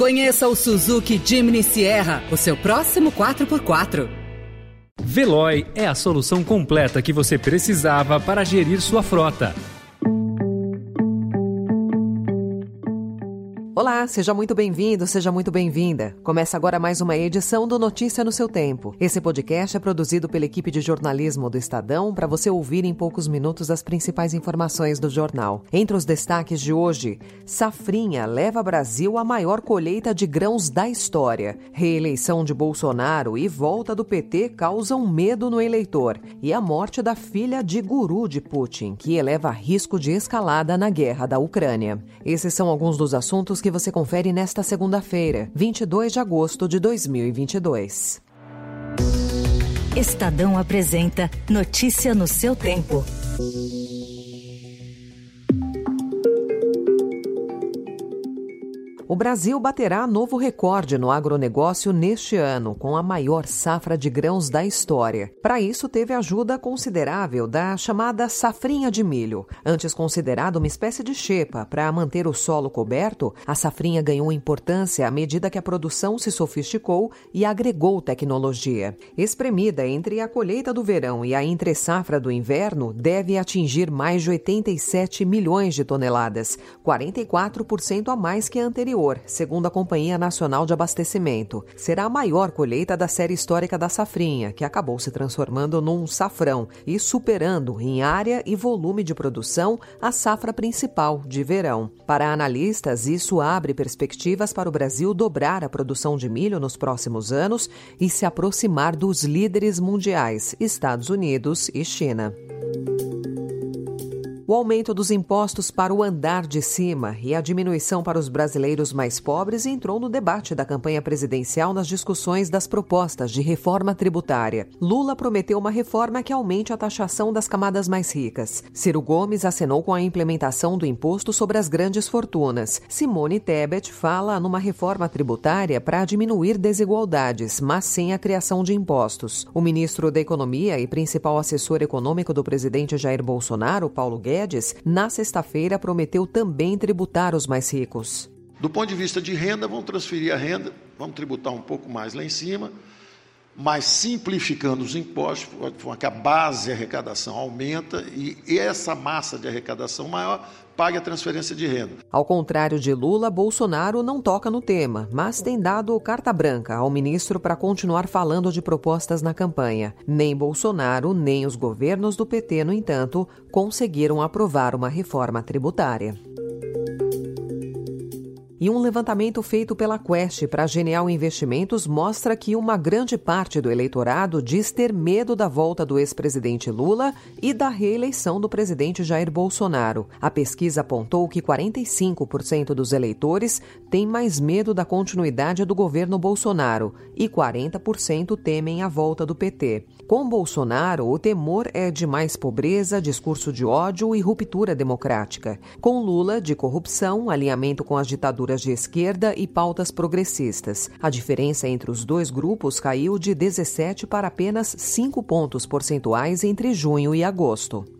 Conheça o Suzuki Jimny Sierra, o seu próximo 4x4. Veloy é a solução completa que você precisava para gerir sua frota. Olá, seja muito bem-vindo, seja muito bem-vinda. Começa agora mais uma edição do Notícia no seu Tempo. Esse podcast é produzido pela equipe de jornalismo do Estadão para você ouvir em poucos minutos as principais informações do jornal. Entre os destaques de hoje, Safrinha leva Brasil à maior colheita de grãos da história. Reeleição de Bolsonaro e volta do PT causam medo no eleitor. E a morte da filha de guru de Putin, que eleva risco de escalada na guerra da Ucrânia. Esses são alguns dos assuntos que você confere nesta segunda-feira, 22 de agosto de 2022. Estadão apresenta Notícia no seu tempo. O Brasil baterá novo recorde no agronegócio neste ano, com a maior safra de grãos da história. Para isso, teve ajuda considerável da chamada safrinha de milho. Antes considerada uma espécie de xepa para manter o solo coberto, a safrinha ganhou importância à medida que a produção se sofisticou e agregou tecnologia. Espremida entre a colheita do verão e a entre-safra do inverno, deve atingir mais de 87 milhões de toneladas, 44% a mais que a anterior anterior, segundo a Companhia Nacional de Abastecimento. Será a maior colheita da série histórica da safrinha, que acabou se transformando num safrão e superando em área e volume de produção a safra principal de verão. Para analistas, isso abre perspectivas para o Brasil dobrar a produção de milho nos próximos anos e se aproximar dos líderes mundiais, Estados Unidos e China. O aumento dos impostos para o andar de cima e a diminuição para os brasileiros mais pobres entrou no debate da campanha presidencial nas discussões das propostas de reforma tributária. Lula prometeu uma reforma que aumente a taxação das camadas mais ricas. Ciro Gomes acenou com a implementação do imposto sobre as grandes fortunas. Simone Tebet fala numa reforma tributária para diminuir desigualdades, mas sem a criação de impostos. O ministro da Economia e principal assessor econômico do presidente Jair Bolsonaro, Paulo Guedes, Guedes, na sexta-feira prometeu também tributar os mais ricos. Do ponto de vista de renda, vamos transferir a renda, vamos tributar um pouco mais lá em cima, mas simplificando os impostos, que a base de arrecadação aumenta e essa massa de arrecadação maior pague a transferência de renda. Ao contrário de Lula, Bolsonaro não toca no tema, mas tem dado carta branca ao ministro para continuar falando de propostas na campanha. Nem Bolsonaro, nem os governos do PT, no entanto, conseguiram aprovar uma reforma tributária. E um levantamento feito pela Quest para Genial Investimentos mostra que uma grande parte do eleitorado diz ter medo da volta do ex-presidente Lula e da reeleição do presidente Jair Bolsonaro. A pesquisa apontou que 45% dos eleitores têm mais medo da continuidade do governo Bolsonaro e 40% temem a volta do PT. Com Bolsonaro, o temor é de mais pobreza, discurso de ódio e ruptura democrática. Com Lula, de corrupção, alinhamento com as ditaduras de esquerda e pautas progressistas. A diferença entre os dois grupos caiu de 17 para apenas 5 pontos percentuais entre junho e agosto.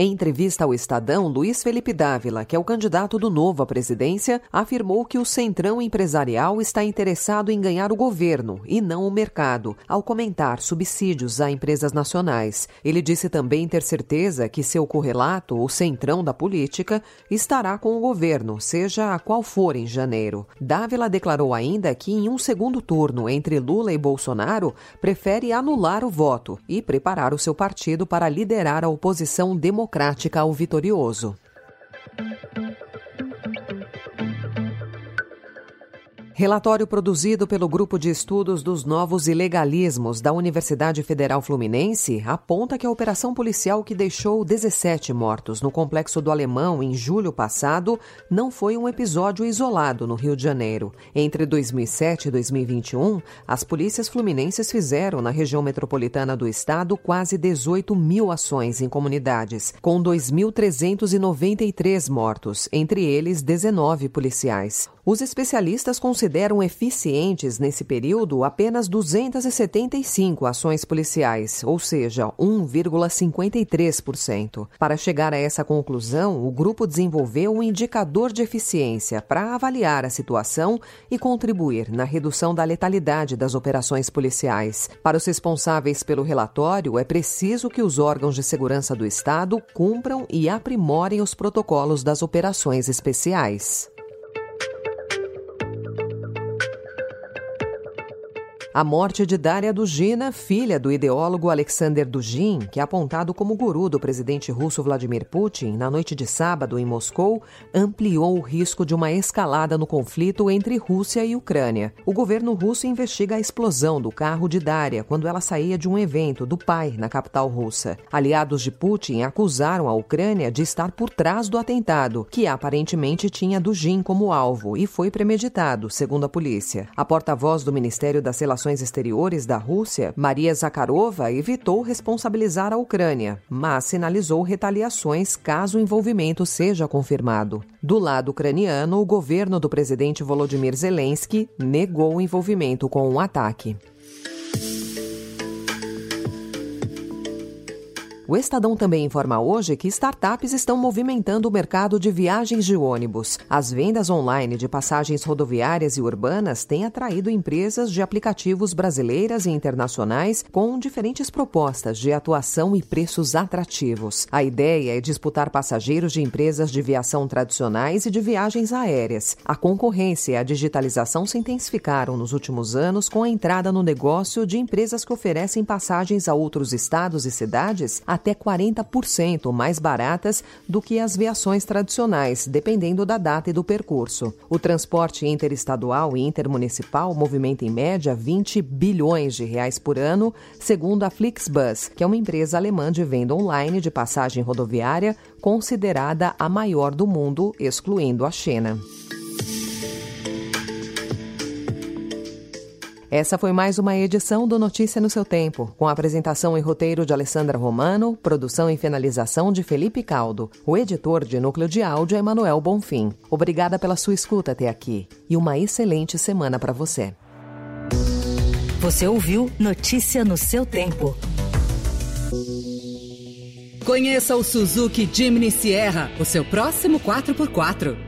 Em entrevista ao Estadão, Luiz Felipe Dávila, que é o candidato do Novo à presidência, afirmou que o centrão empresarial está interessado em ganhar o governo e não o mercado, ao comentar subsídios a empresas nacionais. Ele disse também ter certeza que seu correlato, o centrão da política, estará com o governo, seja a qual for em janeiro. Dávila declarou ainda que em um segundo turno entre Lula e Bolsonaro, prefere anular o voto e preparar o seu partido para liderar a oposição democrática democrática ao vitorioso. Relatório produzido pelo Grupo de Estudos dos Novos Ilegalismos da Universidade Federal Fluminense aponta que a operação policial que deixou 17 mortos no Complexo do Alemão em julho passado não foi um episódio isolado no Rio de Janeiro. Entre 2007 e 2021, as polícias fluminenses fizeram na região metropolitana do estado quase 18 mil ações em comunidades, com 2.393 mortos, entre eles 19 policiais. Os especialistas consideram eficientes nesse período apenas 275 ações policiais, ou seja, 1,53%. Para chegar a essa conclusão, o grupo desenvolveu um indicador de eficiência para avaliar a situação e contribuir na redução da letalidade das operações policiais. Para os responsáveis pelo relatório, é preciso que os órgãos de segurança do Estado cumpram e aprimorem os protocolos das operações especiais. A morte de Daria Dugina, filha do ideólogo Alexander Dugin, que é apontado como guru do presidente russo Vladimir Putin, na noite de sábado em Moscou, ampliou o risco de uma escalada no conflito entre Rússia e Ucrânia. O governo russo investiga a explosão do carro de Daria quando ela saía de um evento do pai na capital russa. Aliados de Putin acusaram a Ucrânia de estar por trás do atentado, que aparentemente tinha Dugin como alvo e foi premeditado, segundo a polícia. A porta-voz do Ministério das Relações Relações Exteriores da Rússia, Maria Zakharova evitou responsabilizar a Ucrânia, mas sinalizou retaliações caso o envolvimento seja confirmado. Do lado ucraniano, o governo do presidente Volodymyr Zelensky negou o envolvimento com o ataque. O Estadão também informa hoje que startups estão movimentando o mercado de viagens de ônibus. As vendas online de passagens rodoviárias e urbanas têm atraído empresas de aplicativos brasileiras e internacionais com diferentes propostas de atuação e preços atrativos. A ideia é disputar passageiros de empresas de viação tradicionais e de viagens aéreas. A concorrência e a digitalização se intensificaram nos últimos anos com a entrada no negócio de empresas que oferecem passagens a outros estados e cidades até 40% mais baratas do que as viações tradicionais, dependendo da data e do percurso. O transporte interestadual e intermunicipal movimenta em média 20 bilhões de reais por ano, segundo a Flixbus, que é uma empresa alemã de venda online de passagem rodoviária considerada a maior do mundo, excluindo a China. Essa foi mais uma edição do Notícia no seu Tempo, com a apresentação e roteiro de Alessandra Romano, produção e finalização de Felipe Caldo. O editor de núcleo de áudio é Manuel Bonfim. Obrigada pela sua escuta até aqui e uma excelente semana para você. Você ouviu Notícia no seu Tempo. Conheça o Suzuki Jimny Sierra, o seu próximo 4x4.